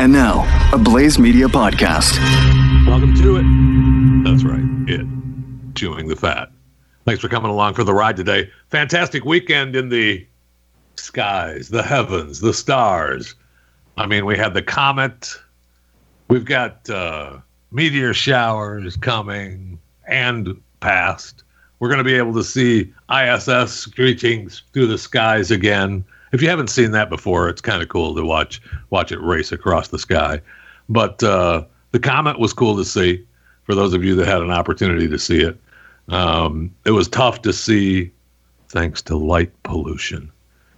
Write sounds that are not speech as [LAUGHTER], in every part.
And now, a Blaze Media podcast. Welcome to it. That's right, it. Chewing the fat. Thanks for coming along for the ride today. Fantastic weekend in the skies, the heavens, the stars. I mean, we had the comet. We've got uh, meteor showers coming and past. We're going to be able to see ISS screeching through the skies again. If you haven't seen that before, it's kind of cool to watch watch it race across the sky. But uh, the comet was cool to see. For those of you that had an opportunity to see it, um, it was tough to see, thanks to light pollution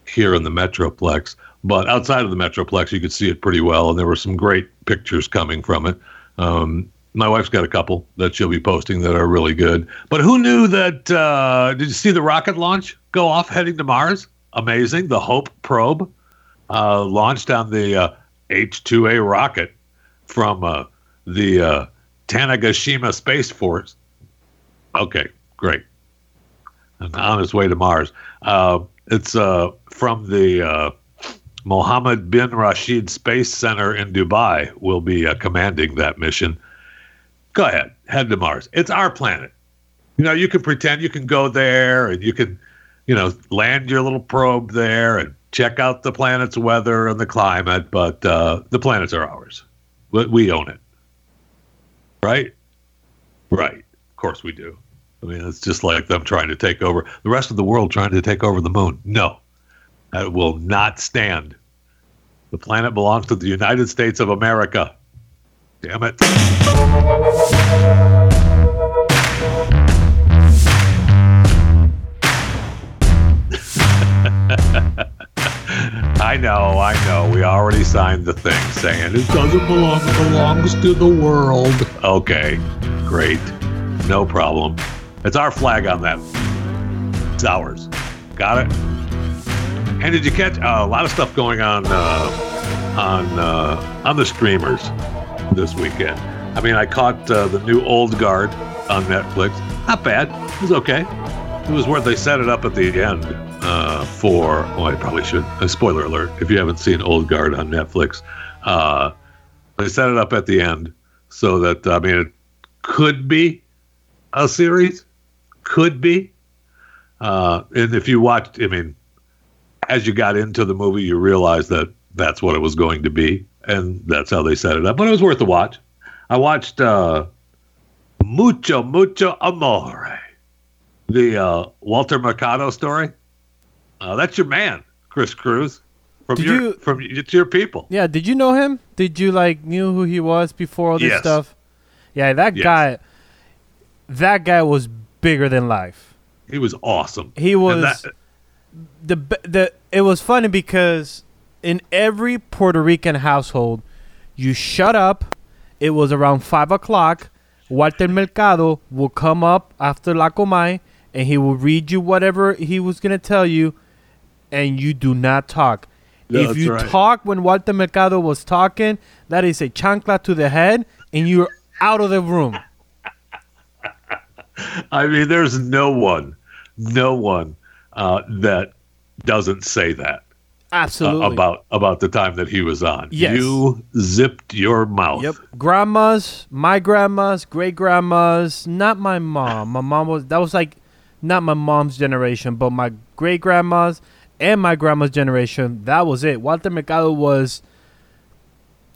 here in the Metroplex. But outside of the Metroplex, you could see it pretty well, and there were some great pictures coming from it. Um, my wife's got a couple that she'll be posting that are really good. But who knew that? Uh, did you see the rocket launch go off heading to Mars? Amazing. The Hope probe uh, launched on the uh, H2A rocket from uh, the uh, Tanegashima Space Force. Okay, great. And on its way to Mars. It's from the Mohammed bin Rashid Space Center in Dubai. Will be uh, commanding that mission. Go ahead, head to Mars. It's our planet. You know, you can pretend you can go there and you can, you know, land your little probe there and check out the planet's weather and the climate, but uh, the planets are ours. We- We own it. Right? Right. Of course we do. I mean, it's just like them trying to take over the rest of the world, trying to take over the moon. No, that will not stand. The planet belongs to the United States of America. Damn it. I know, I know. We already signed the thing saying it doesn't belong, belongs to the world. Okay, great. No problem. It's our flag on that. It's ours. Got it? And did you catch uh, a lot of stuff going on uh, on uh, on the streamers this weekend? I mean, I caught uh, the new Old Guard on Netflix. Not bad. It was okay. It was where they set it up at the end uh, for. Oh, I probably should. A spoiler alert! If you haven't seen Old Guard on Netflix, uh, they set it up at the end so that I mean, it could be a series, could be. Uh, and if you watched, I mean, as you got into the movie, you realized that that's what it was going to be, and that's how they set it up. But it was worth the watch. I watched uh, Mucho Mucho Amore, the uh, Walter Mercado story. Uh, that's your man, Kris Cruz. From Did your you- from it's your people. Yeah, did you know him? Did you like knew who he was before all this Yes. stuff? Yeah, that Yes. guy that guy was bigger than life. He was awesome. He was that- the the it was funny because in every Puerto Rican household, you shut up. It was around five o'clock. Walter Mercado will come up after La Comay and he will read you whatever he was gonna tell you, and you do not talk. Yeah, if you right. talk when Walter Mercado was talking, that is a chancla to the head, and you're out of the room. [LAUGHS] I mean, there's no one, no one uh, that doesn't say that uh, Absolutely. about about the time that he was on. Yes. You zipped your mouth. Yep. Grandmas, my grandmas, great grandmas, not my mom. My mom was that was like not my mom's generation, but my great grandmas and my grandma's generation, that was it. Walter Mercado was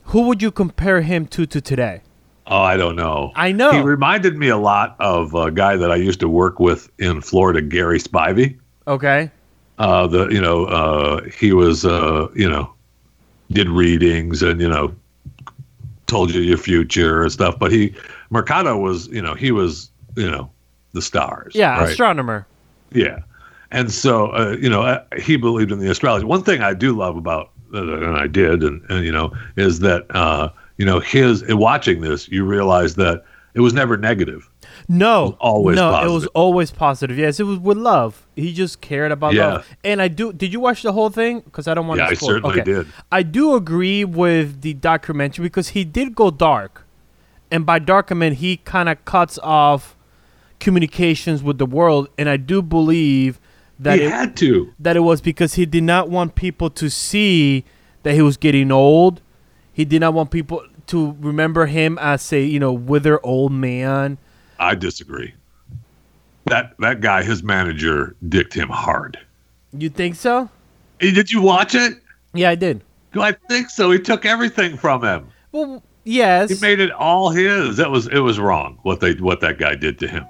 who would you compare him to to today? Oh, I don't know. I know. He reminded me a lot of a guy that I used to work with in Florida, Gary Spivey. Okay. Uh, the you know uh, he was uh, you know did readings and you know told you your future and stuff. But he Mercado was you know he was you know the stars. Yeah, right? astronomer. Yeah. And so, uh, you know, uh, he believed in the astrology. One thing I do love about, uh, and I did, and, and you know, is that, uh, you know, his, in watching this, you realize that it was never negative. No, always no. It was always positive. Yes, it was with love. He just cared about Yeah. love. And I do. Did you watch the whole thing? Because I don't want Yeah, to. I certainly okay. did. I do agree with the documentary because he did go dark, and by dark I mean he kind of cuts off communications with the world. And I do believe that he it, had to. that it was because he did not want people to see that he was getting old. He did not want people to remember him as a you know wither old man. I disagree. That that guy, his manager, dicked him hard. You think so? Hey, did you watch it? Yeah, I did. Do I think so. He took everything from him. Well, yes. He made it all his. That was it was wrong what they what that guy did to him.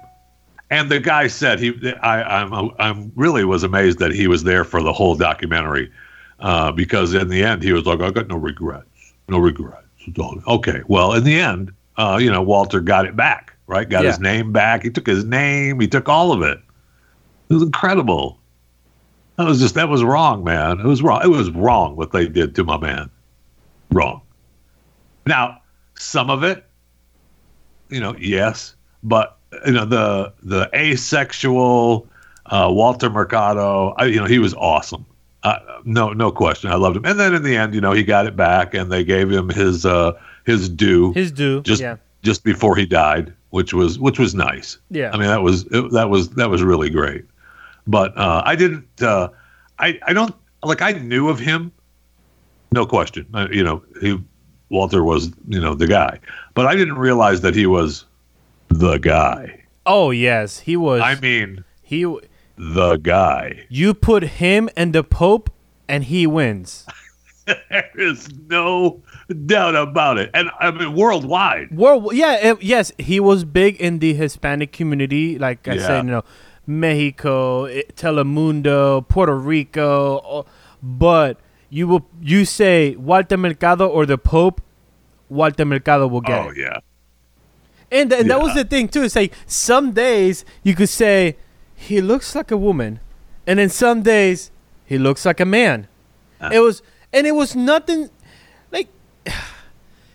And the guy said he I I'm I'm really was amazed that he was there for the whole documentary uh, because in the end he was like I got no regrets. No regrets. Okay. Well, in the end, uh, you know, Walter got it back, right? Got his name back. He took his name, he took all of it. It was incredible. That was just that was wrong, man. It was wrong. It was wrong what they did to my man. Wrong. Now, some of it, you know, yes, but you know the the asexual uh, Walter Mercado, I, you know, he was awesome. Uh, no, no question. I loved him. And then in the end, you know, he got it back, and they gave him his uh, his due His due. just yeah. just before he died, which was which was nice. Yeah. I mean that was it, that was that was really great. But uh, I didn't. Uh, I I don't like. I knew of him, no question. Uh, you know, he Walter was you know the guy, but I didn't realize that he was the guy. Oh yes, he was. I mean, he. the guy. You put him and the Pope, and he wins. [LAUGHS] There is no doubt about it, and I mean worldwide. World, yeah, it- yes, he was big in the Hispanic community. Like I Yeah. said, you know, Mexico, eh, Telemundo, Puerto Rico. oh, But you will, you say Walter Mercado or the Pope, Walter Mercado will get Oh it. yeah, And, and that was the thing too. It's like some days you could say he looks like a woman, and then some days he looks like a man. Ah. It was, and it was nothing like. [SIGHS]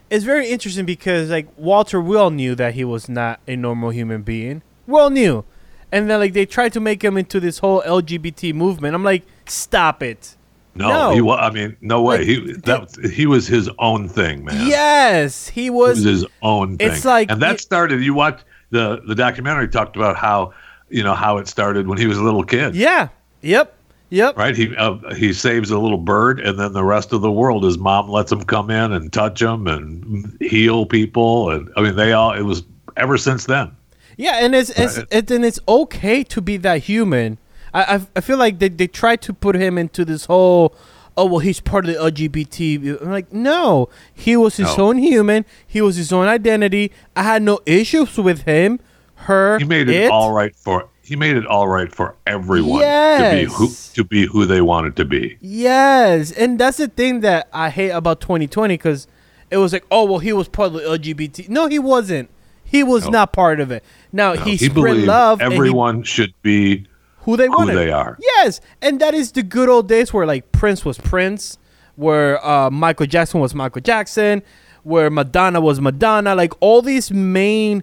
It's very interesting because like Walter, we all knew that he was not a normal human being. We all knew, and then like they tried to make him into this whole LGBT movement. I'm like, stop it. No, No. he was. I mean, no way. Like, he that he was his own thing, man. Yes, he was. was his own thing. It's like and that it- started. You watch the the documentary talked about how you know how it started when he was a little kid. yeah. Yep. Yep. Right. He uh, he saves a little bird, and then the rest of the world, his mom lets him come in and touch him and heal people, and I mean they all. It was ever since then. Yeah, and it's it's Right. it, and it's okay to be that human. I I, I feel like they they try to put him into this whole. Oh well, he's part of the LGBT. I'm like, no, he was his No. own human. He was his own identity. I had no issues with him, her. He made it, all right for. He made it all right for everyone yes. to be who to be who they wanted to be. Yes, and that's the thing that I hate about 2020 because it was like, oh well, he was part of the LGBT. No, he wasn't. He was No. not part of it. Now No, he, he spread love. and he- everyone should be who they who wanted. they are. Yes, and that is the good old days where like Prince was Prince, where uh, Michael Jackson was Michael Jackson, where Madonna was Madonna. Like all these main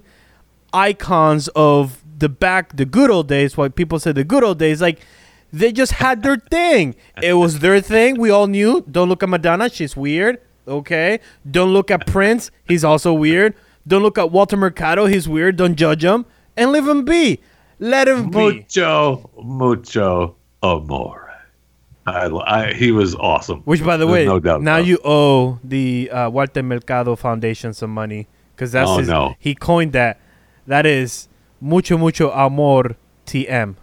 icons of the back, the good old days. Why people say the good old days, like they just had their thing. It was their thing. We all knew. Don't look at Madonna; she's weird. Okay. Don't look at Prince; he's also weird. Don't look at Walter Mercado; he's weird. Don't judge him and leave him be. Let him be. Mucho, mucho amore. I, I, he was awesome. Which, by the There's way, no doubt now you owe the uh, Walter Mercado Foundation some money because that's Oh, his, no. he coined that. That is mucho mucho amor TM.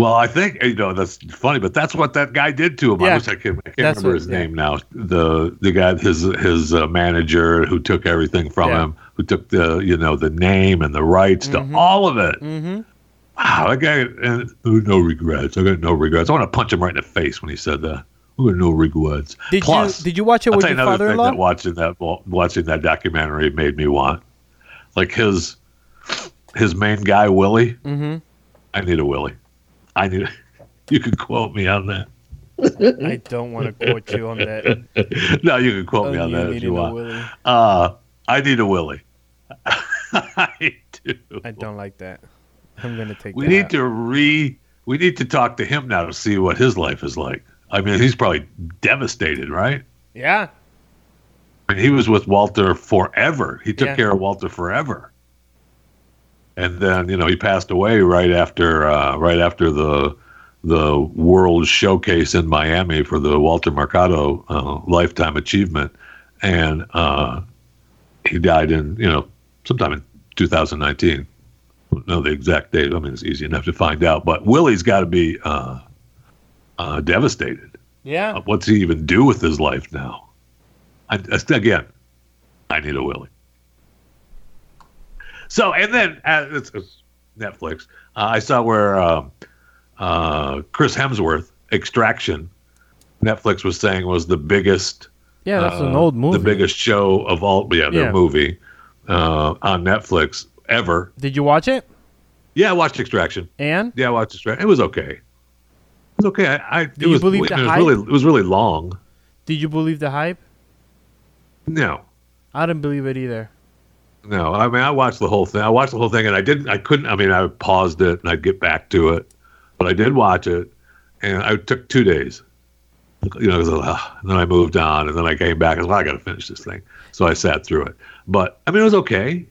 Well, I think you know that's funny, but that's what that guy did to him. I wish I could. I can't That's remember what- his yeah. name now. The the guy, his his uh, manager, who took everything from Yeah. him, who took the you know the name and the rights Mm-hmm. to all of it. Wow, that guy, and no regrets. I got no regrets. I want to punch him right in the face when he said that. No regrets. Did Plus, you did you watch it I'll with you your another father-in-law? that watching that watching that documentary made me want, like his his main guy Willie. mm-hmm. I need a Willie. I need. [LAUGHS] You can quote me on that. I don't want to quote you on that. [LAUGHS] no, you can quote Oh, me on that if you want. Uh, I need a Willie. [LAUGHS] I do. I don't like that. I'm gonna take. We that need out. to re. We need to talk to him now to see what his life is like. I mean, he's probably devastated, right? Yeah. I mean, he was with Walter forever. He took Yeah. care of Walter forever. And then, you know, he passed away right after uh, right after the the World Showcase in Miami for the Walter Mercado uh, Lifetime Achievement. and uh, he died in you know sometime in 2019. Don't know the exact date. I mean, it's easy enough to find out. But Willie's got to be uh, uh, devastated. Yeah. What's he even do with his life now? I, again, I need a Willie. So, and then uh, it's, it's Netflix. Uh, I saw where um uh, Chris Hemsworth, Extraction, Netflix was saying was the biggest Yeah, that's an uh, old movie. The biggest show of all, yeah, their Yeah. movie uh, on Netflix ever. Did you watch it? Yeah, I watched Extraction. And Yeah, I watched Extraction. It was okay. It was okay. I, I it you was, believe it the was hype? really, it was really long. did you believe the hype? No, I didn't believe it either. No. I mean, I watched the whole thing. I watched the whole thing, and I didn't. I couldn't. I mean, I paused it, and I'd get back to it, but I did watch it, and I took two days. You know, 'cause, uh, and then I moved on, and then I came back. And I was like, I got to finish this thing. So I sat through it. But I mean, it was okay.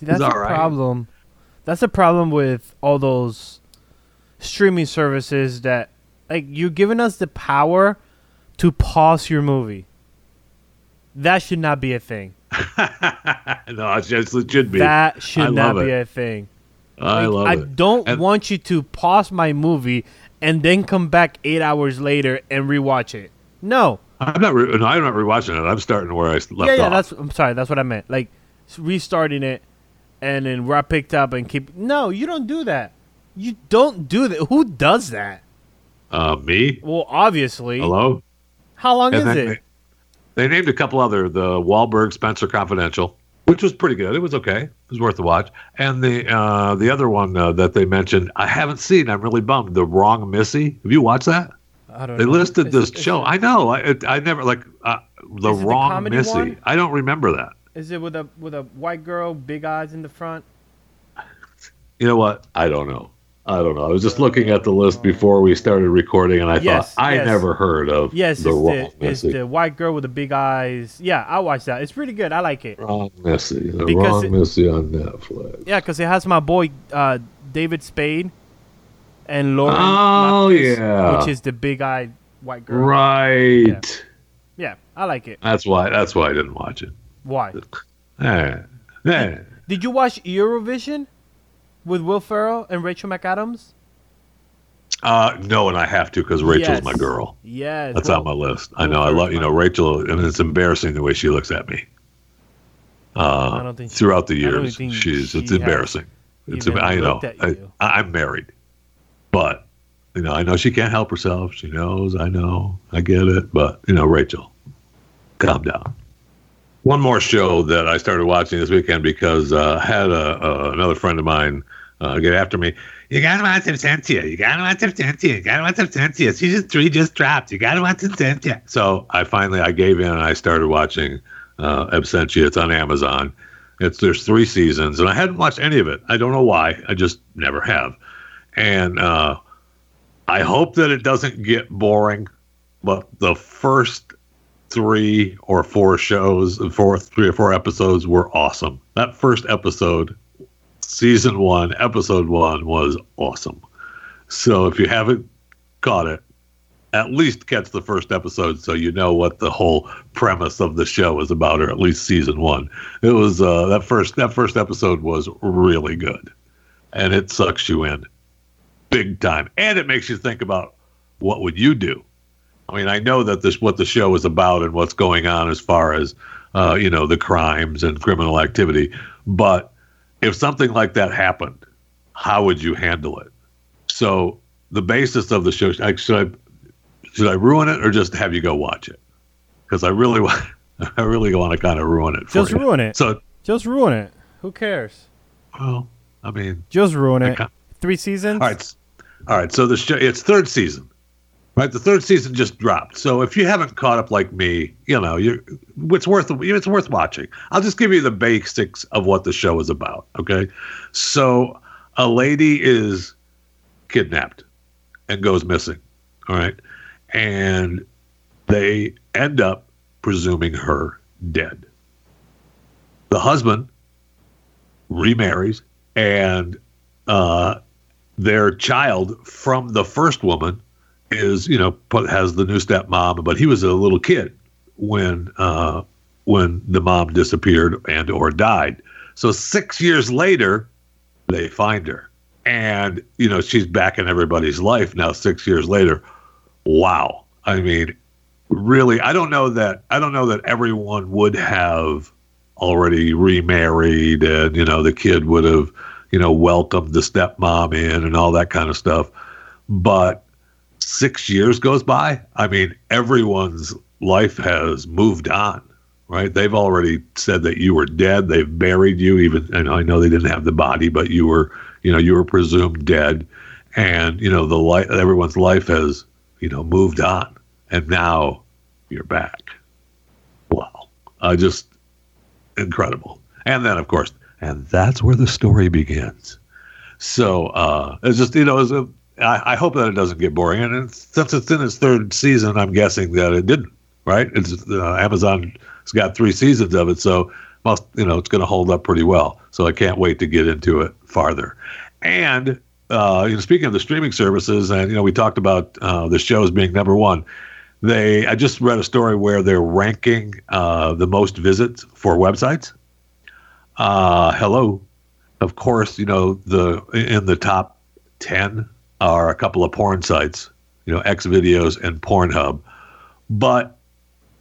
See, that's a right. problem. That's the problem with all those streaming services that like you're giving us the power to pause your movie. That should not be a thing. [LAUGHS] no, it's just it should be. That should I not be it. a thing. I Like, love I it. don't And- want you to pause my movie and then come back eight hours later and rewatch it. No. I'm not. Re- no, I'm not rewatching it. I'm starting where I left yeah, yeah. off. That's. I'm sorry. That's what I meant. Like restarting it, and then where I picked up and keep. No, you don't do that. You don't do that. Who does that? uh, me. Well, obviously. Hello. How long is And it? They, named a couple other the Wahlberg Spencer Confidential, which was pretty good. It was okay. It was worth the watch. And the uh, the other one uh, that they mentioned, I haven't seen. I'm really bummed. The Wrong Missy. Have you watched that? I don't They know. listed Is this it- show. it- I know. I it, I never like uh, the it the Wrong Missy. one? I don't remember that. Is it with a with a white girl, big eyes in the front? You know what? I don't know. I don't know. I was just looking at the list before we started recording, and I Yes, thought I yes. never heard of Yes, the it's Wrong the it's the white girl with the big eyes. Yeah, I watched that. It's pretty good. I like it. Wrong Missy. The Because Wrong it- Missy on Netflix. Yeah, because it has my boy uh, David Spade and Lauren. Oh, yeah. which is the big-eyed white girl. Right. Yeah, I like it. That's why. That's why I didn't watch it. Why? Eh, eh. Did you watch Eurovision with Will Ferrell and Rachel McAdams? Uh, no, and I have to because Rachel's Yes. my girl. Yes. That's well, on my list. I Will know. I love you know Rachel, and it's embarrassing the way she looks at me. Uh, I don't think she- throughout the years, she's she it's embarrassing. It's I know. I, I'm married, but you know I know she can't help herself. She knows. I know. I get it. But you know, Rachel, calm down. One more show that I started watching this weekend because uh, I had a, a, another friend of mine uh, get after me. You gotta watch Absentia. You gotta watch Absentia. You gotta watch Absentia. Season three just dropped. You gotta watch Absentia. So I finally I gave in and I started watching uh, Absentia. It's on Amazon. It's there's three seasons and I hadn't watched any of it. I don't know why. I just never have. And uh, I hope that it doesn't get boring. But the first three or four shows, four three or four episodes were awesome. That first episode, season one, episode one was awesome. So if you haven't caught it, at least catch the first episode so you know what the whole premise of the show is about, or at least season one. It was uh, that first that first episode was really good, and it sucks you in big time, and it makes you think about what would you do. I mean, I know that this what the show is about and what's going on as far as uh, you know the crimes and criminal activity, but if something like that happened, how would you handle it? So the basis of the show should I should I ruin it or just have you go watch it? Because I really want [LAUGHS] I really want to kind of ruin it. For Just you. ruin it. So Just ruin it. Who cares? well, I mean, Just ruin I it. Three seasons. All right, all right. So the show it's third season, right? The third season just dropped. So if you haven't caught up like me, you know, you it's worth it's worth watching. I'll just give you the basics of what the show is about. Okay, so a lady is kidnapped and goes missing. All right, and they end up presuming her dead. The husband remarries and uh, their child from the first woman is, you know, has the new stepmom, but he was a little kid when uh, when the mom disappeared and or died. So six years later, they find her, and you know she's back in everybody's life now. Six years later, wow! I mean, really, I don't know that I don't know that everyone would have already remarried, and you know the kid would have you know welcomed the stepmom in and all that kind of stuff, but six years goes by. I mean, everyone's life has moved on, right? They've already said that you were dead. They've buried you, even, and I know they didn't have the body, but you were, you know, you were presumed dead. And, you know, the life, everyone's life has, you know, moved on. And now you're back. Wow. Uh, just incredible. And then, of course, and that's where the story begins. So uh, it's just, you know, it's a, I, I hope that it doesn't get boring. And it's, since it's in its third season, I'm guessing that it didn't. Right? It's uh, Amazon's got three seasons of it, so must you know it's going to hold up pretty well. So I can't wait to get into it farther. And uh, you know, speaking of the streaming services, and you know, we talked about uh, the shows being number one. They, I just read a story where they're ranking uh, the most visits for websites. Uh, hello, of course, you know the in the top ten are a couple of porn sites, you know, X videos and Pornhub. But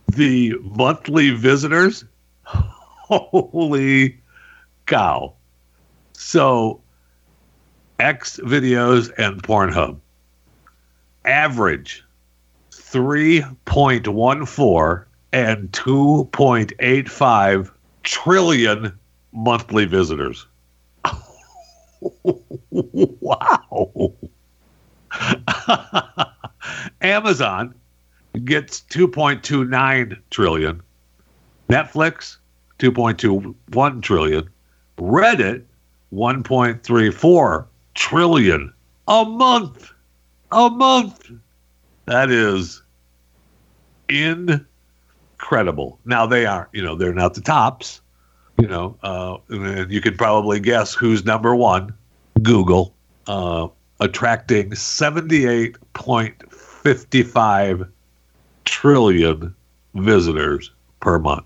the monthly visitors, [LAUGHS] holy cow. So X videos and Pornhub average 3.14 and 2.85 trillion monthly visitors. [LAUGHS] wow. [LAUGHS] Amazon gets 2.29 trillion. Netflix 2.21 trillion. Reddit 1.34 trillion a month. A month. That is incredible. Now they are, you know, they're not the tops. You know, uh, you can probably guess who's number one. Google. Uh, attracting 78.55 trillion visitors per month,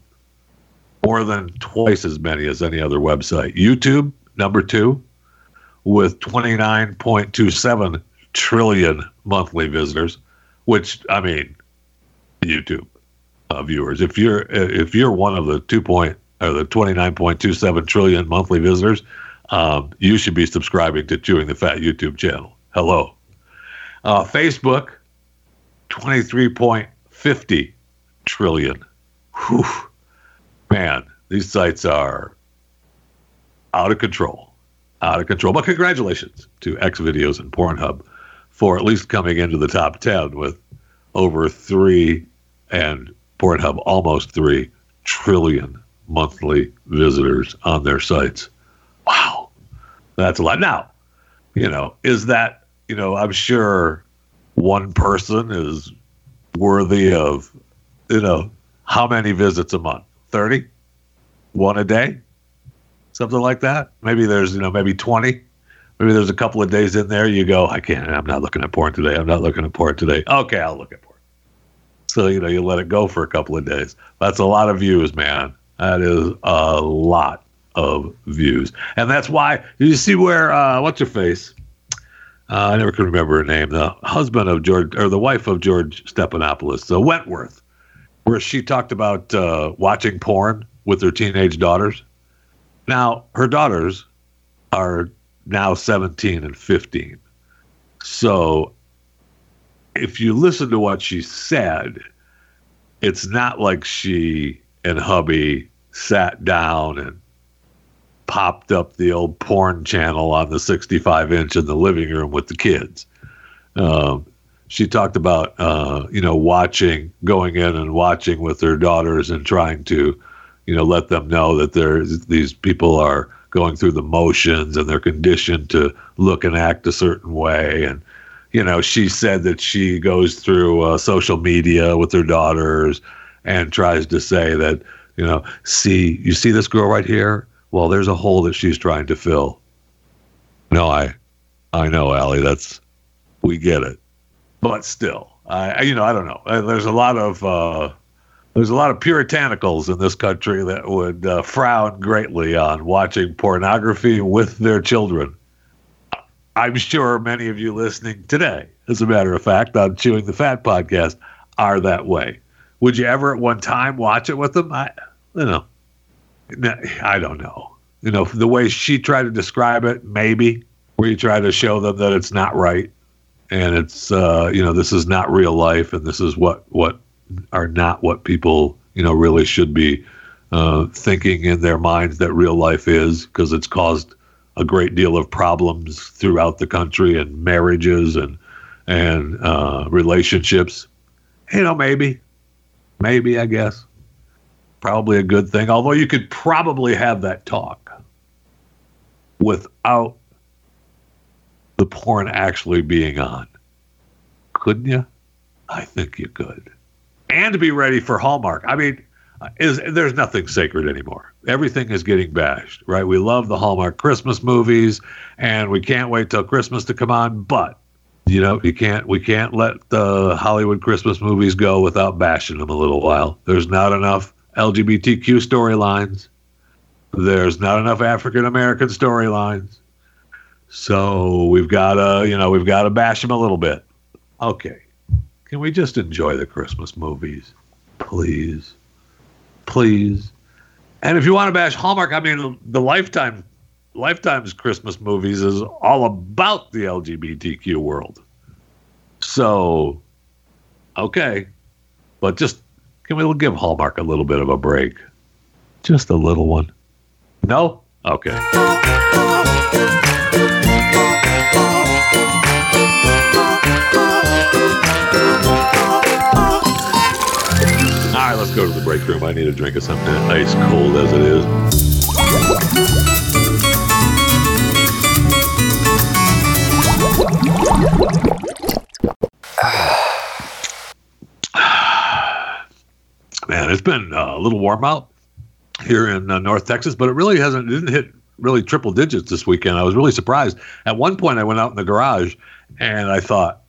more than twice as many as any other website. YouTube, number two, with 29.27 trillion monthly visitors, which I mean, YouTube uh, viewers. If you're if you're one of the two point or the 29.27 trillion monthly visitors, um, you should be subscribing to Chewing the Fat YouTube channel. Hello. Uh, Facebook, 23.50 trillion. Whew. Man, these sites are out of control. Out of control. But congratulations to X Videos and Pornhub for at least coming into the top 10 with over three and Pornhub almost three trillion monthly visitors on their sites. Wow. That's a lot. Now, you know, is that, you know, I'm sure one person is worthy of, you know, how many visits a month? 30? One a day? Something like that? Maybe there's, you know, maybe 20. Maybe there's a couple of days in there you go, I can't, I'm not looking at porn today. I'm not looking at porn today. Okay, I'll look at porn. So, you know, you let it go for a couple of days. That's a lot of views, man. That is a lot of views. And that's why you see where uh, what's her face? Uh, I never can remember her name. The husband of George or the wife of George Stephanopoulos, the Wentworth, where she talked about uh, watching porn with her teenage daughters. Now her daughters are now 17 and 15. So if you listen to what she said, it's not like she and hubby sat down and popped up the old porn channel on the 65 inch in the living room with the kids. Um, she talked about, uh, you know, watching, going in and watching with her daughters and trying to, you know, let them know that there's these people are going through the motions and they're conditioned to look and act a certain way. And, you know, she said that she goes through uh, social media with her daughters and tries to say that, you know, see, you see this girl right here? Well, there's a hole that she's trying to fill. No, I, I know, Ali. That's we get it, but still, I, you know, I don't know. There's a lot of, uh, there's a lot of puritanicals in this country that would uh, frown greatly on watching pornography with their children. I'm sure many of you listening today, as a matter of fact, on Chewing the Fat podcast, are that way. Would you ever at one time watch it with them? I, you know, I don't know. You know, the way she tried to describe it, maybe, where you try to show them that it's not right and it's uh, you know this is not real life and this is what what are not what people you know really should be uh, thinking in their minds that real life is because it's caused a great deal of problems throughout the country and marriages and and uh, relationships. You know, maybe, maybe I guess, probably a good thing. Although you could probably have that talk without the porn actually being on, couldn't you? I think you could and be ready for Hallmark. I mean, is there's nothing sacred anymore. Everything is getting bashed, right? We love the Hallmark Christmas movies, and we can't wait till Christmas to come on. But you know, you can't we can't let the Hollywood Christmas movies go without bashing them a little while. There's not enough LGBTQ storylines. There's not enough African American storylines. So we've got to, you know, we've got to bash them a little bit. Okay. Can we just enjoy the Christmas movies? Please. Please. And if you want to bash Hallmark, I mean, the Lifetime Lifetime's Christmas movies is all about the LGBTQ world. So, okay. But just can we give Hallmark a little bit of a break? Just a little one. No? Okay. All right, let's go to the break room. I need a drink of something ice cold as it is. Man, it's been uh, a little warm out here in uh, North Texas, but it really hasn't. It didn't hit really triple digits this weekend. I was really surprised. At one point, I went out in the garage and I thought,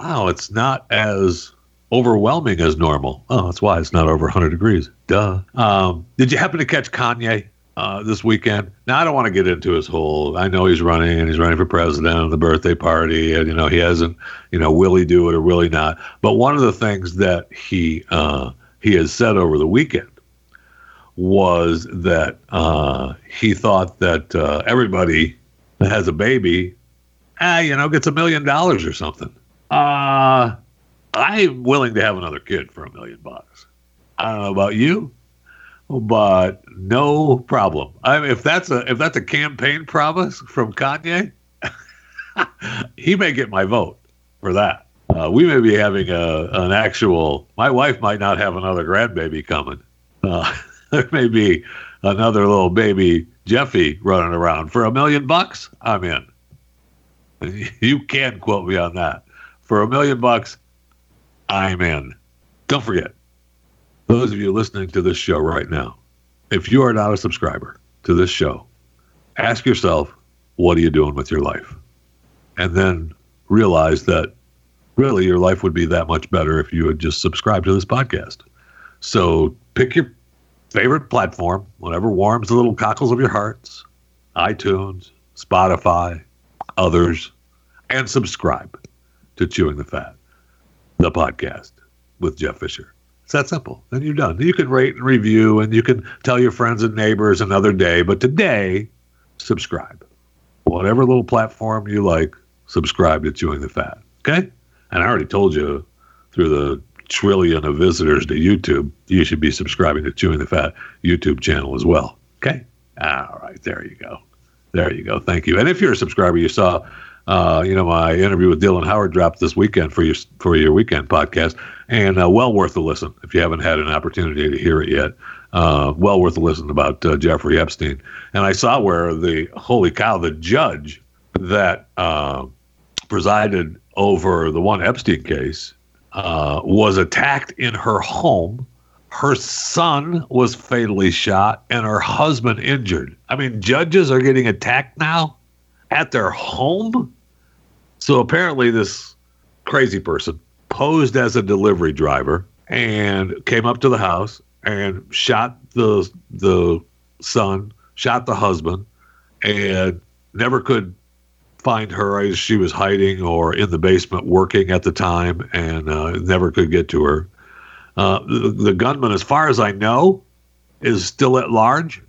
"Wow, it's not as overwhelming as normal. Oh, that's why it's not over 100 degrees. Duh. Um, did you happen to catch Kanye uh, this weekend? Now, I don't want to get into his whole. I know he's running and he's running for president and the birthday party, and you know he hasn't. You know, will he do it or will he not? But one of the things that he uh, he has said over the weekend was that uh, he thought that uh, everybody that has a baby, ah, you know, gets a million dollars or something. Uh I'm willing to have another kid for a million bucks. I don't know about you, but no problem. I mean, if that's a if that's a campaign promise from Kanye, [LAUGHS] he may get my vote for that. Uh, we may be having a an actual. My wife might not have another grandbaby coming. Uh, [LAUGHS] there may be another little baby Jeffy running around for a million bucks. I'm in. [LAUGHS] You can quote me on that. For a million bucks, I'm in. Don't forget, those of you listening to this show right now, if you are not a subscriber to this show, ask yourself, what are you doing with your life? And then realize that really your life would be that much better if you would just subscribe to this podcast. So pick your favorite platform, whatever warms the little cockles of your hearts iTunes, Spotify, others, and subscribe to Chewing the Fat the podcast with Jeff Fisher. It's that simple. Then you're done. You can rate and review and you can tell your friends and neighbors another day. But today, subscribe. Whatever little platform you like, subscribe to Chewing the Fat. Okay? And I already told you through the trillion of visitors to YouTube, you should be subscribing to Chewing the Fat YouTube channel as well. Okay? All right. There you go. There you go. Thank you. And if you're a subscriber, you saw uh, you know, my interview with Dylan Howard dropped this weekend for your for your weekend podcast, and uh, well worth a listen if you haven't had an opportunity to hear it yet. Uh, well worth a listen about uh, Jeffrey Epstein. And I saw where the holy cow, the judge that uh, presided over the one Epstein case uh, was attacked in her home. Her son was fatally shot, and her husband injured. I mean, judges are getting attacked now at their home so apparently, this crazy person posed as a delivery driver and came up to the house and shot the the son, shot the husband, and never could find her as she was hiding or in the basement working at the time, and uh, never could get to her. Uh, the, the gunman, as far as I know, is still at large,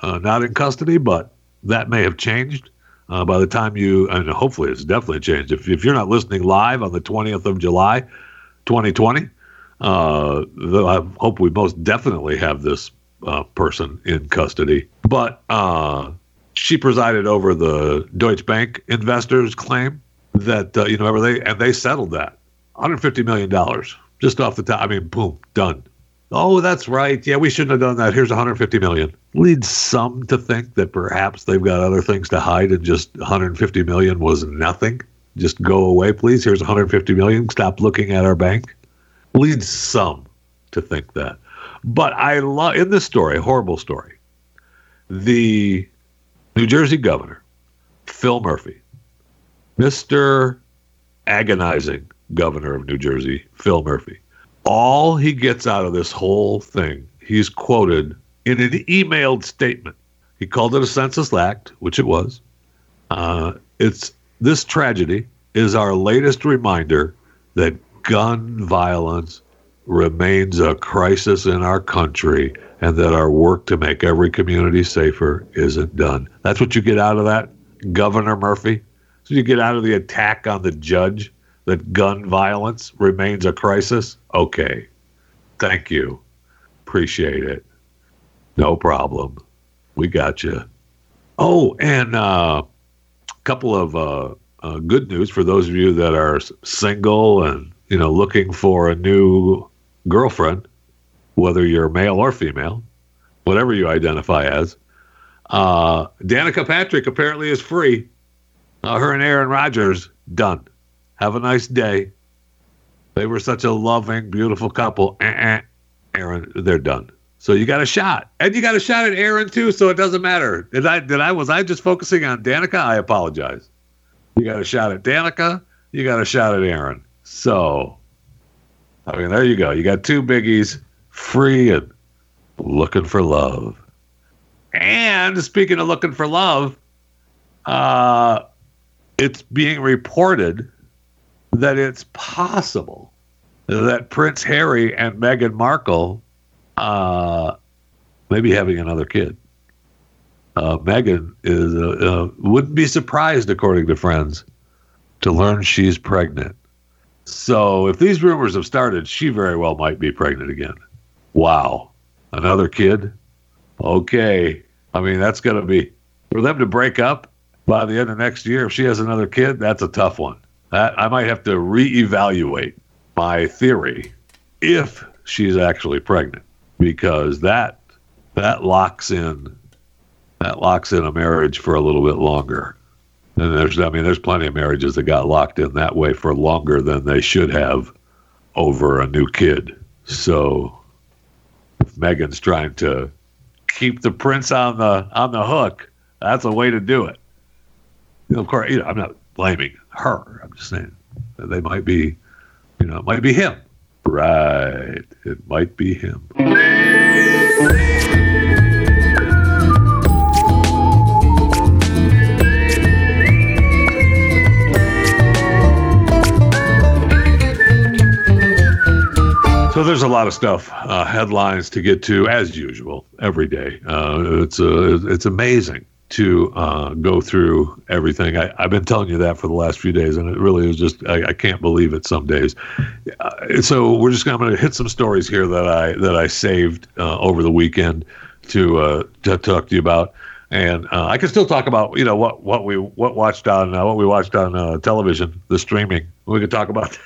uh, not in custody, but that may have changed. Uh, by the time you, and hopefully it's definitely changed. If, if you're not listening live on the 20th of July, 2020, uh, I hope we most definitely have this uh, person in custody. But she presided over the Deutsche Bank investors' claim that uh, you know, they and they settled that 150 million dollars just off the top. I mean, boom, done. Oh, that's right. Yeah, we shouldn't have done that. Here's 150 million. Leads some to think that perhaps they've got other things to hide, and just 150 million was nothing. Just go away, please. Here's 150 million. Stop looking at our bank leads some to think that. But I love in this story, horrible story, the New Jersey governor, Phil Murphy, Mr. Agonizing governor of New Jersey, Phil Murphy. All he gets out of this whole thing, he's quoted in an emailed statement. He called it a census act, which it was. Uh, it's this tragedy is our latest reminder that gun violence remains a crisis in our country and that our work to make every community safer isn't done. That's what you get out of that, Governor Murphy. So you get out of the attack on the judge that gun violence remains a crisis. Okay. Thank you. Appreciate it. No problem. We got you. Oh, and a uh, couple of uh, uh, good news for those of you that are single and you know, looking for a new girlfriend, whether you're male or female, whatever you identify as. Uh, Danica Patrick apparently is free. Uh, her and Aaron Rodgers done. Have a nice day. They were such a loving, beautiful couple. Eh-eh. Aaron, they're done. So you got a shot, and you got a shot at Aaron too. So it doesn't matter. Did I? Did I? Was I just focusing on Danica? I apologize. You got a shot at Danica. You got a shot at Aaron. So, I mean, there you go. You got two biggies, free and looking for love. And speaking of looking for love, uh, it's being reported that it's possible that Prince Harry and Meghan Markle uh, may be having another kid. Uh, Meghan is uh, uh wouldn't be surprised, according to friends, to learn she's pregnant. So if these rumors have started, she very well might be pregnant again. Wow. Another kid? Okay. I mean, that's going to be for them to break up by the end of next year. If she has another kid, that's a tough one. That, I might have to reevaluate my theory if she's actually pregnant because that that locks in that locks in a marriage for a little bit longer. And there's, I mean, there's plenty of marriages that got locked in that way for longer than they should have over a new kid. So if Meghan's trying to keep the prince on the on the hook, that's a way to do it. Of course, you know, I'm not blaming her. I'm just saying they might be, you know, it might be him. Right. It might be him. So there's a lot of stuff, uh, headlines to get to as usual every day. Uh, it's uh, it's amazing to uh, go through everything. I, have been telling you that for the last few days, and it really is just I, I can't believe it some days. Uh, so we're just going to hit some stories here that I that I saved uh, over the weekend to to talk to you about. And uh, I can still talk about you know what, what we what watched on uh, what we watched on uh, television, the streaming. We could talk about.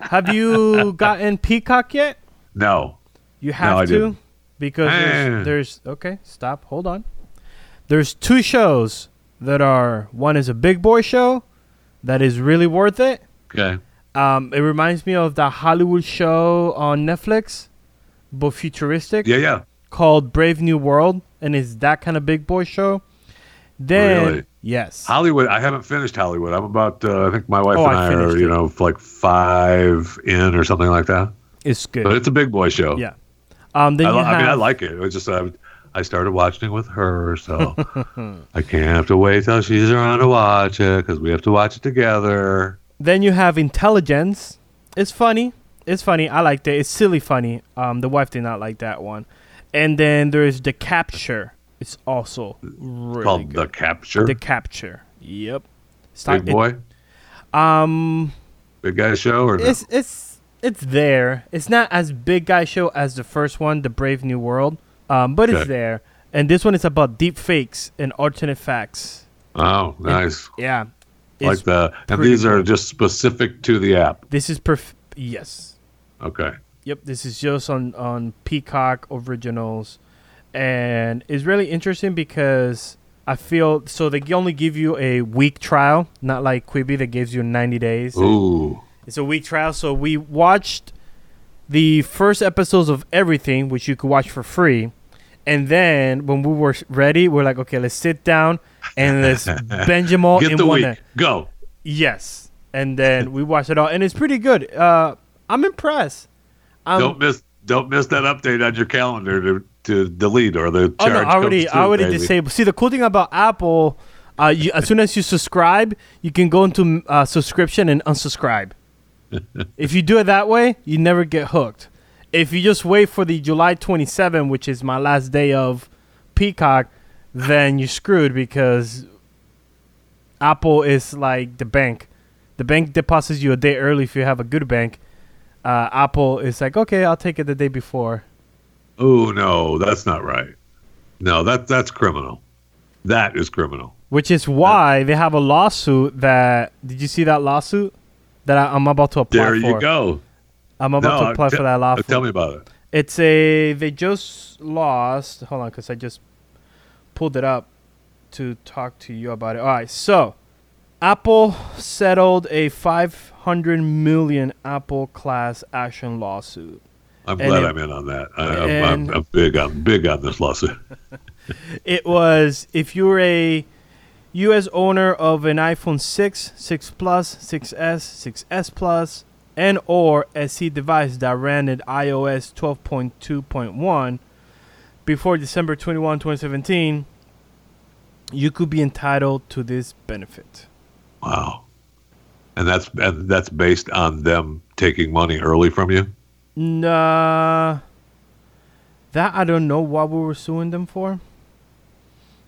have you [LAUGHS] gotten Peacock yet? No. You have no, to didn't. because there's, there's okay. Stop. Hold on. There's two shows that are one is a big boy show that is really worth it. Okay. Um, it reminds me of the Hollywood show on Netflix, but futuristic. Yeah, yeah. Called Brave New World and it's that kind of big boy show. Then really? yes, Hollywood. I haven't finished Hollywood. I'm about. Uh, I think my wife oh, and I, I are, you know, like five in or something like that. It's good. But it's a big boy show. yeah. Um. Then I, have. I mean, I like it. It was just I, I started watching it with her, so [LAUGHS] I can't have to wait till she's around to watch it because we have to watch it together. Then you have intelligence. It's funny. It's funny. I liked it. It's silly funny. Um, the wife did not like that one. And then there is the capture. It's also really called good. The Capture. The capture. Yep. It's big not- boy, it- um, big guy show, or no? it's it's it's there. It's not as big guy show as the first one, the Brave New World. Um, but it's there. And this one is about deep fakes and alternate facts. Oh, nice. Yeah. like It's, that. And these are just specific to the app. this is perf. Yes. Okay. Yep, this is just on on Peacock Originals, and it's really interesting because I feel so they only give you a week trial, not like Quibi that gives you 90 days. Ooh. It's a week trial, so we watched the first episodes of everything, which you could watch for free, and then when we were ready, we're like, okay, let's sit down and let's [LAUGHS] binge them all Get in the one week. night. Go. Yes, and then we watched it all, and it's pretty good. Uh, I'm impressed. Um, don't miss. Don't miss that update on your calendar to, to delete or the Oh charge no, I already, through, already disabled. See, the cool thing about Apple, uh, you, as soon as you subscribe, you can go into uh, subscription and unsubscribe. [LAUGHS] if you do it that way, you never get hooked. If you just wait for the July 27, which is my last day of Peacock, then you're screwed because Apple is like the bank. The bank deposits you a day early if you have a good bank. Uh, Apple is like, okay, I'll take it the day before. Oh no, that's not right. No, that that's criminal. That is criminal. Which is why they have a lawsuit that. Did you see that lawsuit that I, I'm about to apply There for? There you go. I'm about no, to apply te- for that uh, lawsuit. Tell me about it. It's a. They just lost. Hold on, because I just pulled it up to talk to you about it. All right, so Apple settled a 500 million Apple class action lawsuit. I'm And glad it- I'm in on that. I, I'm, I'm, I'm big on big on this lawsuit. [LAUGHS] [LAUGHS] It was if you're a U.S. owner of an iPhone 6, 6 Plus, 6S, 6S Plus, and or SE device that ran at iOS 12.2.1 before December 21, 2017, you could be entitled to this benefit. Wow. And that's and that's based on them taking money early from you. Nah, that I don't know what we were suing them for.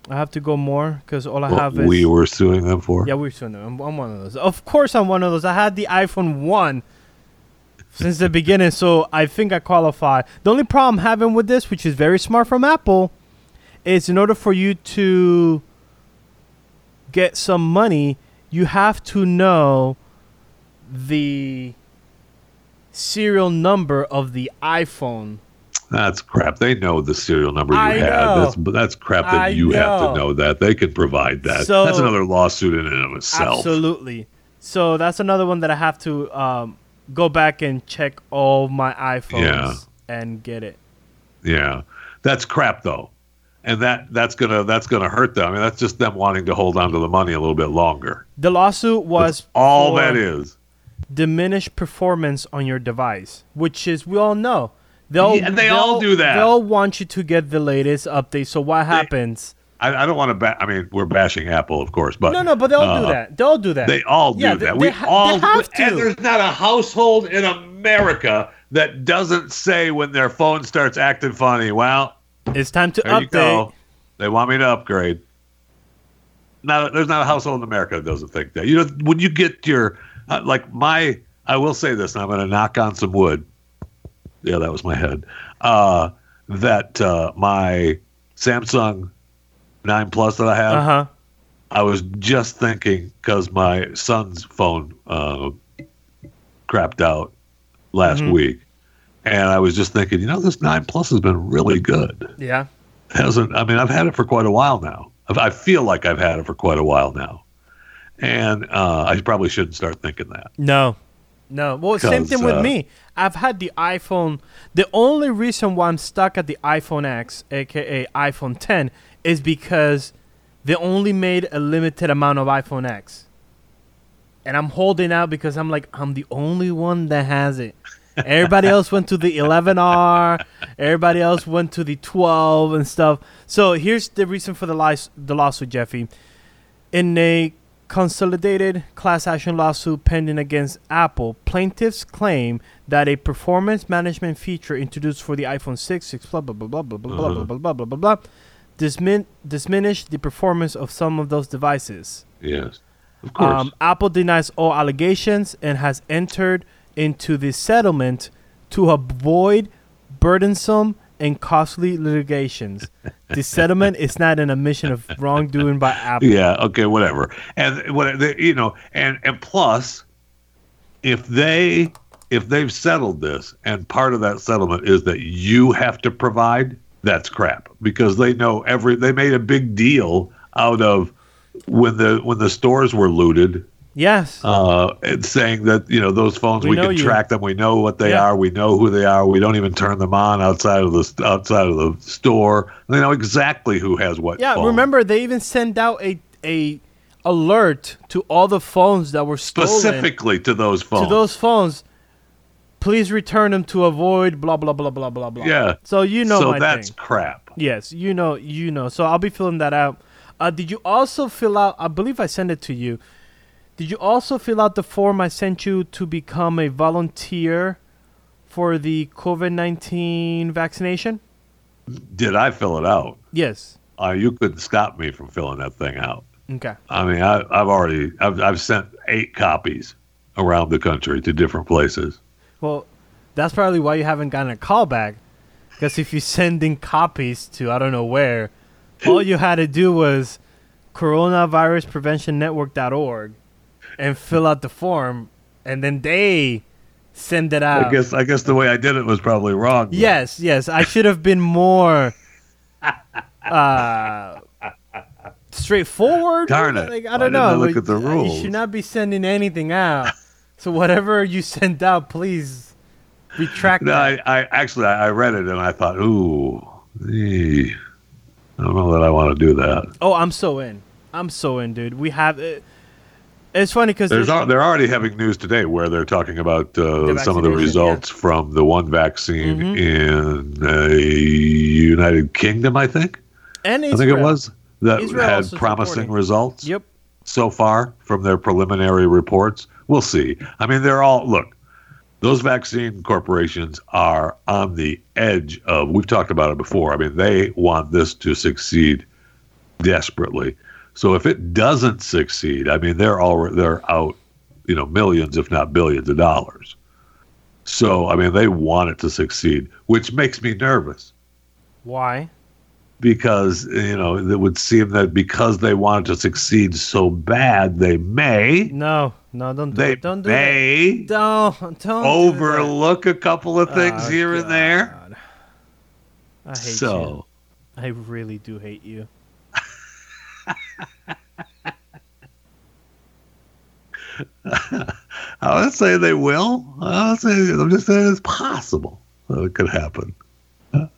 I have to go more because all I What have is we were suing them for. Yeah, we're suing them. I'm, I'm one of those. Of course, I'm one of those. I had the iPhone 1 since the beginning, so I think I qualify. The only problem I'm having with this, which is very smart from Apple, is in order for you to get some money, you have to know the serial number of the iPhone. That's crap. They know the serial number you I had. That's that's crap that I you have to know that. They can provide that. So- that's another lawsuit in and of itself. Absolutely. So that's another one that I have to um, go back and check all my iPhones Yeah. and get it. Yeah. That's crap though. And that that's gonna that's gonna hurt them. I mean, that's just them wanting to hold on to the money a little bit longer. The lawsuit was That's all that is. diminished performance on your device, which is we all know. They'll, Yeah, they all they'll- do that. They'll want you to get the latest update. So what happens? I, I don't want to. Ba- I mean, we're bashing Apple, of course, but no, no, but they'll uh, do that. They'll do that. They all do Yeah, they- that. they we ha- all they have And there's not a household in America that doesn't say when their phone starts acting funny. Well, it's time to there you update. go. They want me to upgrade. Not there's not a household in America that doesn't think that. You know, when you get your uh, like my, I will say this, and I'm going to knock on some wood. Yeah, that was my head. Uh, that uh, my Samsung Nine Plus that I have. Uh huh. I was just thinking because my son's phone uh, crapped out last Mhm. week, and I was just thinking, you know, this nine plus has been really good. Yeah. it Hasn't I mean, I've had it for quite a while now. I've- feel like I've had it for quite a while now, and uh, I probably shouldn't start thinking that. No. No. Well, same thing with uh, me. I've had the iPhone. The only reason why I'm stuck at the iPhone X, aka iPhone 10, is because they only made a limited amount of iPhone X. And I'm holding out because I'm like, I'm the only one that has it. Everybody else went to the 11R. Everybody else went to the 12 and stuff. So here's the reason for the, lies, the lawsuit, Jeffy. In a consolidated class action lawsuit pending against Apple, plaintiffs claim that a performance management feature introduced for the iPhone 6, 6 blah blah blah blah blah blah blah blah blah blah blah blah blah dismin- diminished the performance of some of those devices. Yes. Of course. Um, Apple denies all allegations and has entered into the settlement to avoid burdensome and costly litigations. the [LAUGHS] settlement is not an admission of wrongdoing by Apple. Yeah. Okay. Whatever. And what they- you know, and and plus, if they if they've settled this, and part of that settlement is that you have to provide, that's crap because they know every. They made a big deal out of when the when the stores were looted. Yes. Uh, and saying that you know those phones We we, can you. track them, we know what they Yeah. are, we know who they are, we don't even turn them on outside of the outside of the store. They know exactly who has what. yeah. phone. Remember, they even sent out a a alert to all the phones that were stolen specifically to those phones. to those phones. Please return them to avoid blah blah blah blah blah blah. Yeah. So you know so my that's thing. crap. Yes, you know, you know. So I'll be filling that out. Uh, did you also fill out? I believe I sent it to you. Did you also fill out the form I sent you to become a volunteer for the COVID nineteen vaccination? Did I fill it out? Yes. Uh, you couldn't stop me from filling that thing out. Okay. I mean, I, I've already I've, I've sent eight copies around the country to different places. Well, that's probably why you haven't gotten a call back. Because if you're sending copies to I don't know where, all you had to do was coronaviruspreventionnetwork.org and fill out the form, and then they send it out. I guess I guess the way I did it was probably wrong. but- Yes, yes. I should have been more [LAUGHS] uh, straightforward. Darn it. Like, I don't know. look at the rules. You should not be sending anything out. So whatever you send out, please retract No. I, I actually I read it and I thought, ooh, ee, I don't know that I want to do that. Oh, I'm so in. I'm so in, dude. We have. It, it's funny because There's al- they're already having news today where they're talking about uh, some of the results from the one vaccine Mhm. in uh, United Kingdom, I think. and Israel. I think it was that Israel had promising reporting. results Yep. so far from their preliminary reports. We'll see. I mean, they're all look. Those vaccine corporations are on the edge of. We've talked about it before. I mean, they want this to succeed desperately. So if it doesn't succeed, I mean, they're all they're out, you know, millions if not billions of dollars. So I mean, they want it to succeed, which makes me nervous Why? because you know it would seem that because they want it to succeed so bad, they may No, no, don't do they it. Don't do may it. Don't don't do overlook a couple of oh, things Oh, here and there. I hate you. So I really do hate you. I would say they will. I would say I'm just saying it's possible that it could happen. and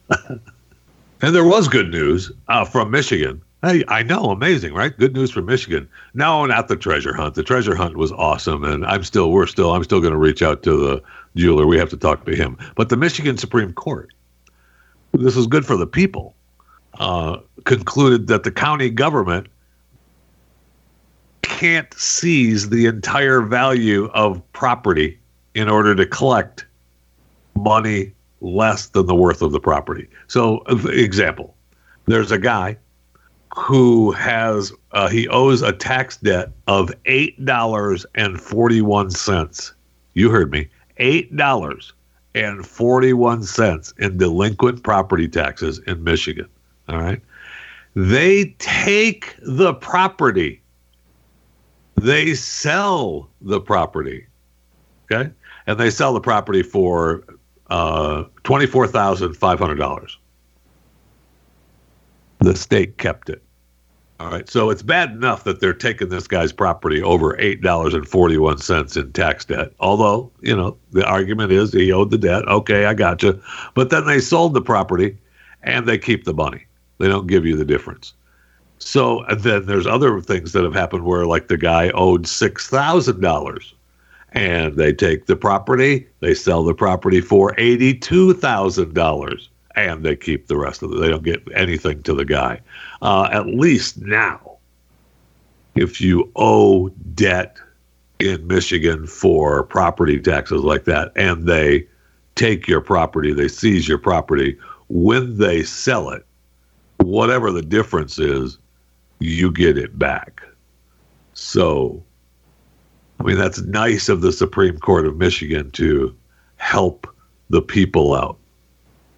there was good news uh, from Michigan. Hey, I know, amazing, right? Good news from Michigan. No, not the treasure hunt. The treasure hunt was awesome, and I'm still, we're still, I'm still going to reach out to the jeweler. We have to talk to him. But the Michigan Supreme Court, this is good for the people, uh, concluded that the county government can't seize the entire value of property in order to collect money less than the worth of the property. So, example, there's a guy who has uh, he owes a tax debt of eight dollars and forty one cents. You heard me, eight dollars and forty one cents in delinquent property taxes in Michigan. All right, they take the property they sell the property. Okay. And they sell the property for uh, $24,500. The state kept it. All right. So it's bad enough that they're taking this guy's property over $8.41 in tax debt. Although, you know, the argument is he owed the debt. Okay, I got you. But then they sold the property and they keep the money. They don't give you the difference. So then there's other things that have happened where like the guy owed six thousand dollars, and they take the property, they sell the property for $82,000 and they keep the rest of it. They don't get anything to the guy. Uh, at least now, if you owe debt in Michigan for property taxes like that and they take your property, they seize your property, when they sell it, whatever the difference is, you get it back. So, I mean, that's nice of the Supreme Court of Michigan to help the people out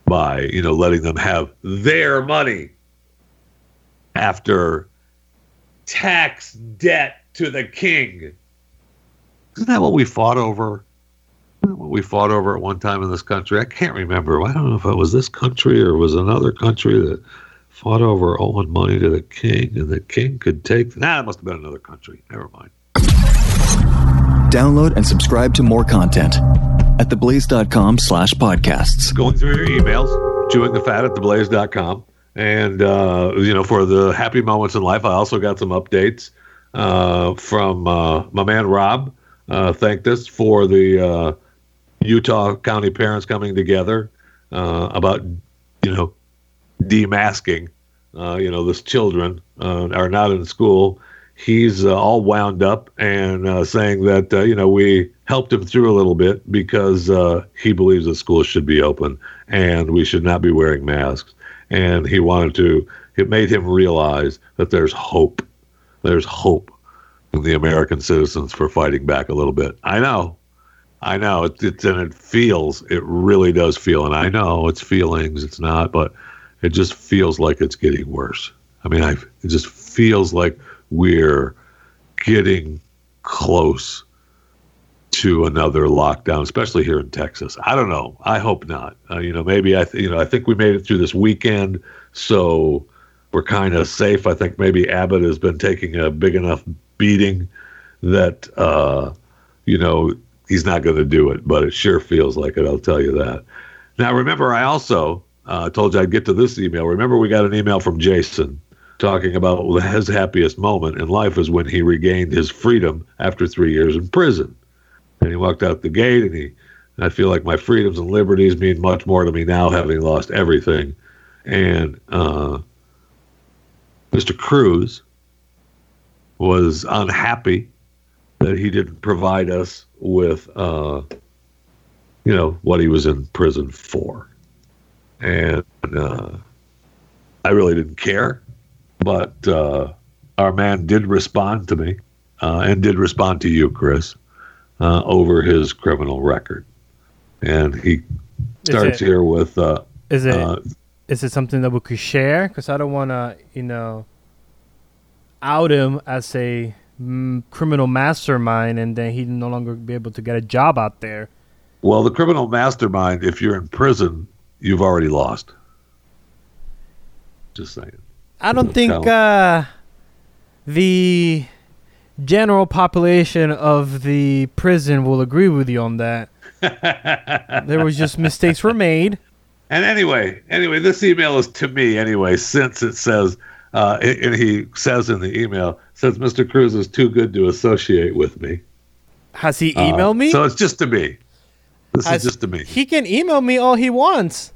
by, you know, letting them have their money after tax debt to the king. Isn't that what we fought over? What we fought over at one time in this country? I can't remember. I don't know if it was this country or it was another country that fought over owing money to the king, and the king could take. Nah, it must have been another country. Never mind. Download and subscribe to more content at theblaze.com slash podcasts. Going through your emails, chewing the fat at theblaze.com. And, uh, you know, for the happy moments in life, I also got some updates uh, from uh, my man Rob. Uh, thanked us for the uh, Utah County parents coming together uh, about, you know, demasking. Uh, you know, this children uh, are not in school. He's uh, all wound up and uh, saying that uh, you know we helped him through a little bit because uh, he believes that schools should be open and we should not be wearing masks. And he wanted to. It made him realize that there's hope. There's hope in the American citizens for fighting back a little bit. I know, I know. It's, it's and it feels. It really does feel. And I know it's feelings. It's not, but it just feels like it's getting worse. I mean, I it just feels like we're getting close to another lockdown, especially here in Texas. I don't know. I hope not. Uh, you know, maybe I, th- you know, I think we made it through this weekend, so we're kind of safe. I think maybe Abbott has been taking a big enough beating that, uh, you know, he's not going to do it. But it sure feels like it. I'll tell you that. Now, remember, I also uh, told you I'd get to this email. Remember, we got an email from Jason talking about his happiest moment in life is when he regained his freedom after three years in prison. And he walked out the gate, and he, I feel like my freedoms and liberties mean much more to me now, having lost everything. And uh, Mr. Cruz was unhappy that he didn't provide us with, uh, you know, what he was in prison for. And uh, I really didn't care but uh, our man did respond to me uh, and did respond to you, Kris, uh, over his criminal record. And he starts it- here with uh, Is it uh, is it something that we could share? Because I don't want to, you know, out him as a mm, criminal mastermind, and then he'd no longer be able to get a job out there. well, the criminal mastermind, if you're in prison, you've already lost. Just saying. I don't think uh, the general population of the prison will agree with you on that. [LAUGHS] there was just mistakes were made. And anyway, anyway, this email is to me anyway, since it says, uh, and he says in the email, says Mr. Cruz is too good to associate with me. Has he Uh, emailed me? So it's just to me. This is just to me. He can email me all he wants.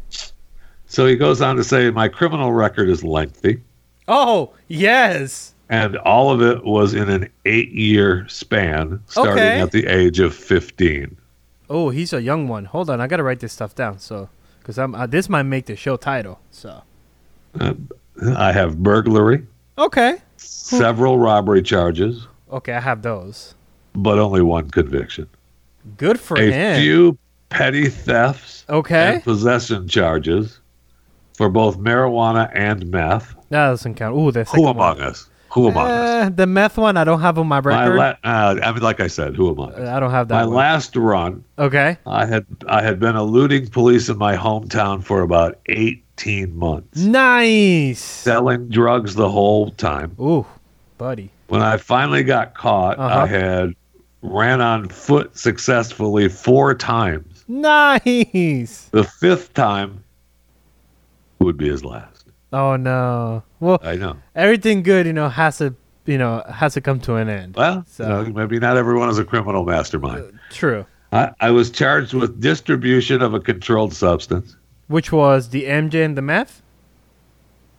So he goes on to say, My criminal record is lengthy, Oh yes. and all of it was in an eight year span starting Okay. at the age of 15. Oh, he's a young one. Hold on, I gotta write this stuff down. So, because I'm uh, this might make the show title. So I have burglary, okay, several robbery charges, okay, I have those. but only one conviction. Good for a him. few petty thefts okay, and possession charges for both marijuana and meth. that doesn't count. Ooh, the Who among one. us? Who among us? Uh, the meth one, I don't have on my My record. la- uh, I mean, like I said, who among us? I don't have that. My one. last run, okay, I had I had been eluding police in my hometown for about 18 months, nice. selling drugs the whole time. Ooh, buddy. When I finally got caught, Uh-huh. I had ran on foot successfully four times. Nice. The fifth time would be his last. Oh no. Well, I know. everything good, you know, has a you know, has to come to an end. Well, So- you know, maybe not everyone is a criminal mastermind. Uh, true. I, I was charged with distribution of a controlled substance, Which was the MJ and the meth?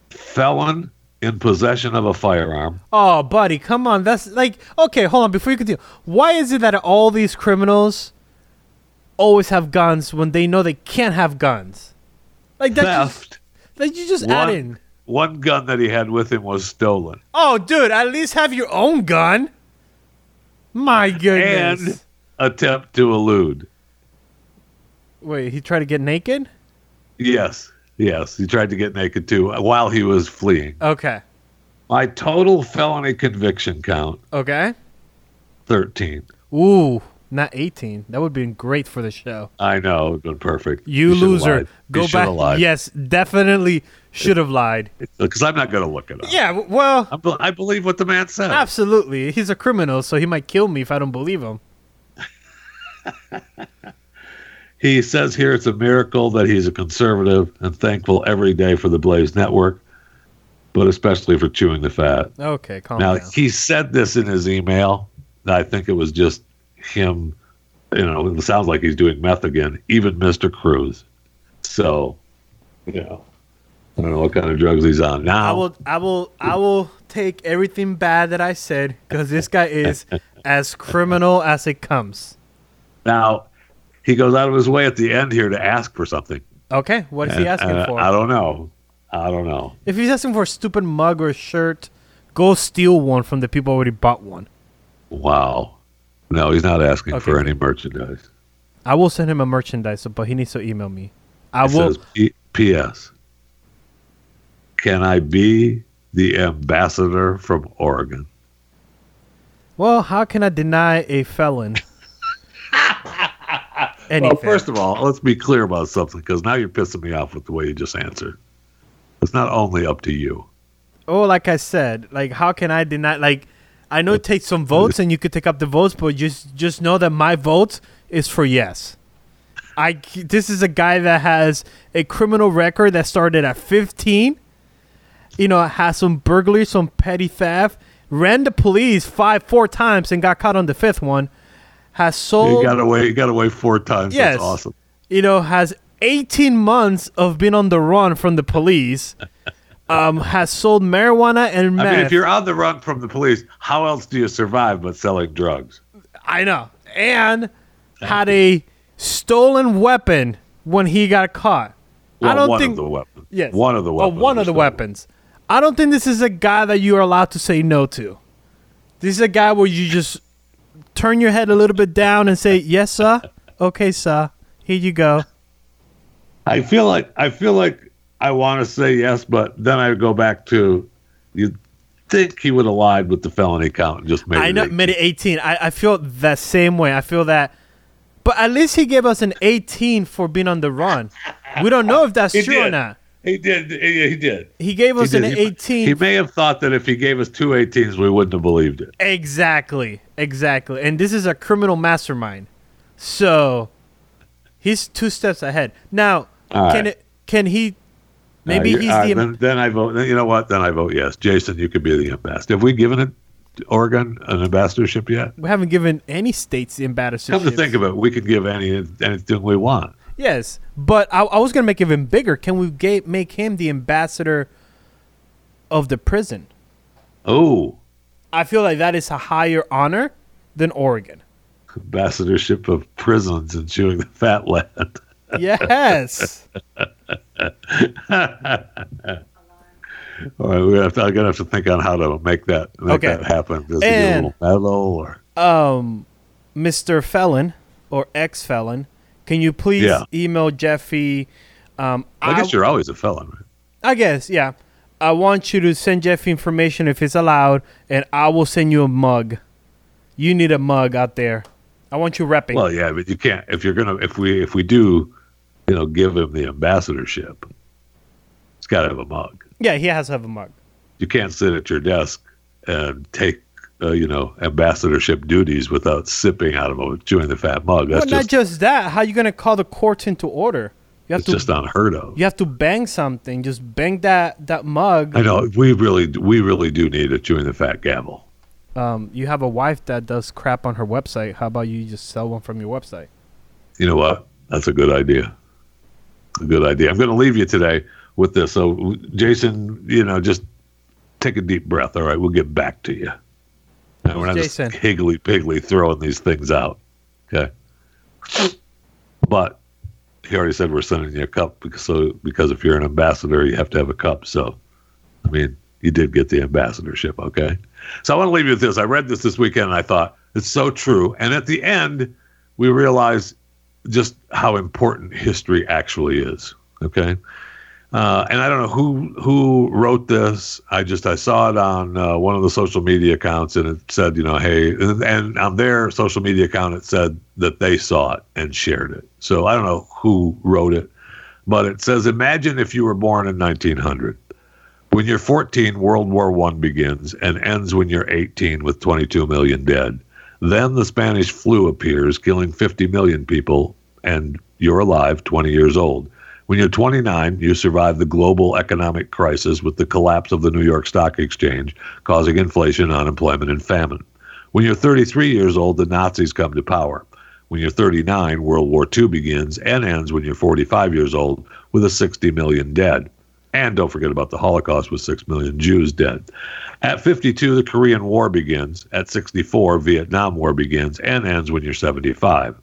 felon in possession of a firearm. Oh, buddy, come on. That's like okay. Hold on. Before you continue, why is it that all these criminals always have guns when they know they can't have guns? Like that. Just, Theft. that you just add One, in. one gun that he had with him was stolen. Oh, dude, at least have your own gun. My goodness. And attempt to elude. Wait, he tried to get naked? Yes, yes. He tried to get naked too while he was fleeing. Okay. My total felony conviction count Okay. 13. Ooh, not 18. That would have been great for the show. I know, it's been perfect. You, should've loser. Go You back. lied. Yes, definitely should have lied. Because uh, I'm not going to look it up. Yeah, well, I, be- I believe what the man said. absolutely. He's a criminal, so he might kill me if I don't believe him. [LAUGHS] He says here it's a miracle that he's a conservative and thankful every day for the Blaze Network, but especially for chewing the fat. Okay, calm Now, down. he said this in his email. I think it was just him, you know, it sounds like he's doing meth again, even Mr. Cruz. So, you know, I don't know what kind of drugs he's on now. I will, I will, I will take everything bad that I said because this guy is [LAUGHS] as criminal as it comes. Now, he goes out of his way at the end here to ask for something. Okay, what is he asking and for? I don't know. I don't know. If he's asking for a stupid mug or shirt, go steal one from the people already bought one. Wow. No, he's not asking Okay, for any merchandise. I will send him a merchandise, but he needs to email me. I It will. says P- P.S. Can I be the ambassador from Oregon? Well, how can I deny a felon [LAUGHS] anything? Well, first of all, let's be clear about something because now you're pissing me off with the way you just answered. It's not only up to you. oh, like I said, like how can I deny? Like, I know it takes some votes, and you could take up the votes, but just just know that my vote is for yes. I this is a guy that has a criminal record that started at 15. You know, has some burglary, some petty theft, ran the police five four times and got caught on the fifth one. Has sold You got away. You got away four times. Yes. That's awesome. you know, has 18 months of being on the run from the police, um, has sold marijuana and meth. I mean, if you're on the run from the police, how else do you survive but selling drugs? I know. And had a stolen weapon when he got caught. Well, I don't one think. of the weapons. yes. One of the weapons. one was of the weapons. I don't think this is a guy that you are allowed to say no to. This is a guy where you just turn your head a little bit down and say, "Yes, sir. Okay, sir. Here you go." I feel like I feel like I want to say yes, but then I go back to you think he would have lied with the felony count and just made I it know, 18. made it 18. I, I feel the same way. I feel that, but at least he gave us an 18 for being on the run. We don't know if that's He true or not. He did. He, he did. He gave us He an. He- 18. He may have thought that if he gave us two 18s, we wouldn't have believed it. exactly, exactly. And this is a criminal mastermind, so he's two steps ahead. Now, All can right. it? Can he? Maybe Uh, he's right, the. then, then I vote. You know what? Then I vote yes. Jason, you could be the ambassador. Have we given it Oregon an ambassadorship yet? we haven't given any states the ambassadorship. Come to think of it, we could give any anything we want. Yes, but I, I was gonna make it even bigger. Can we ga- make him the ambassador of the prison? Oh, I feel like that is a higher honor than Oregon. ambassadorship of prisons and chewing the fat land. Yes. [LAUGHS] [LAUGHS] All right, we have to, I'm gonna have to think on how to make that make Okay. that happen. Does And- get a little medal or um, Mr. Felon or ex felon, can you please Yeah. email Jeffy? Um, I guess you're always a felon, right? I guess, yeah. I want you to send Jeffy information if it's allowed, and I will send you a mug. You need a mug out there. I want you repping. Well, yeah, but you can't if you're gonna if we if we do, you know, give him the ambassadorship. He's got to have a mug. yeah, he has to have a mug. You can't sit at your desk and take uh, you know ambassadorship duties without sipping out of a chewing the fat mug. That's well, not just just that. How you gonna call the courts into order? You have It's to just unheard of. you have to bang something. Just bang that that mug. I know we really we really do need a chewing the fat gavel. Um, you have a wife that does crap on her website. How about you just sell one from your website? You know what? That's a good idea. A good idea. I'm going to leave you today with this. So, Jason, you know, just take a deep breath. All right, we'll get back to you. And we're not Jason? just higgly piggly throwing these things out. Okay. But he already said we're sending you a cup because so because if you're an ambassador, you have to have a cup. So, I mean, you did get the ambassadorship. Okay. So I want to leave you with this. I read this this weekend and I thought it's so true. And at the end, we realized just how important history actually is. Okay. Uh, and I don't know who who wrote this. I just I saw it on uh, one of the social media accounts, and it said, you know, hey, and, and on their social media account, it said that they saw it and shared it. So I don't know who wrote it, but it says, imagine if you were born in 1900. When you're 14, World War One begins and ends when you're 18 with 22 million dead. Then the Spanish flu appears, killing 50 million people, and you're alive, 20 years old. When you're 29, you survive the global economic crisis with the collapse of the New York Stock Exchange, causing inflation, unemployment, and famine. When you're 33 years old, the Nazis come to power. When you're 39, World War II begins and ends when you're 45 years old with a 60 million dead. And don't forget about the Holocaust with 6 million Jews dead. At 52, the Korean War begins. At 64, Vietnam War begins and ends when you're 75.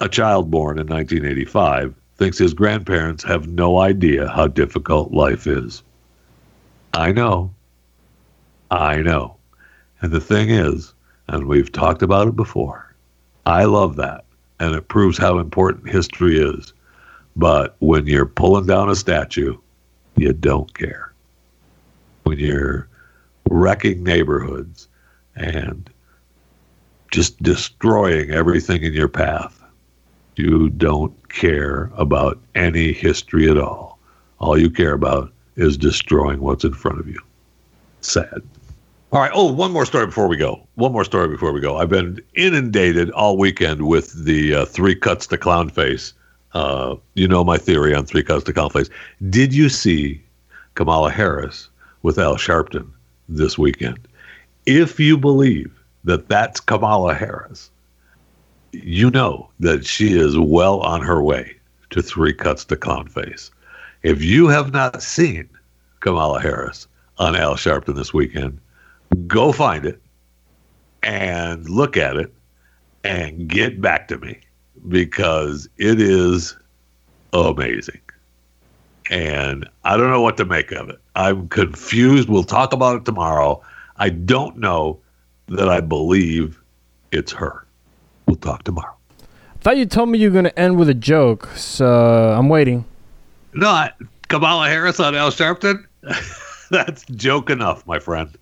A child born in 1985 thinks his grandparents have no idea how difficult life is. I know. I know. And the thing is, and we've talked about it before, I love that. And it proves how important history is. But when you're pulling down a statue, you don't care. When you're wrecking neighborhoods and just destroying everything in your path, you don't care about any history at all. All you care about is destroying what's in front of you. Sad. All right. Oh, one more story before we go. One more story before we go. I've been inundated all weekend with the uh, three cuts to clown face. Uh, you know my theory on three cuts to clown face. Did you see Kamala Harris with Al Sharpton this weekend? If you believe that that's Kamala Harris, you know that she is well on her way to three cuts to clown face. If you have not seen Kamala Harris on Al Sharpton this weekend, go find it and look at it and get back to me because it is amazing. And I don't know what to make of it. I'm confused. We'll talk about it tomorrow. I don't know that I believe it's her. We'll talk tomorrow. I thought you told me you were gonna end with a joke, so I'm waiting. Not Kamala Harris on Al Sharpton? [LAUGHS] That's joke enough, my friend.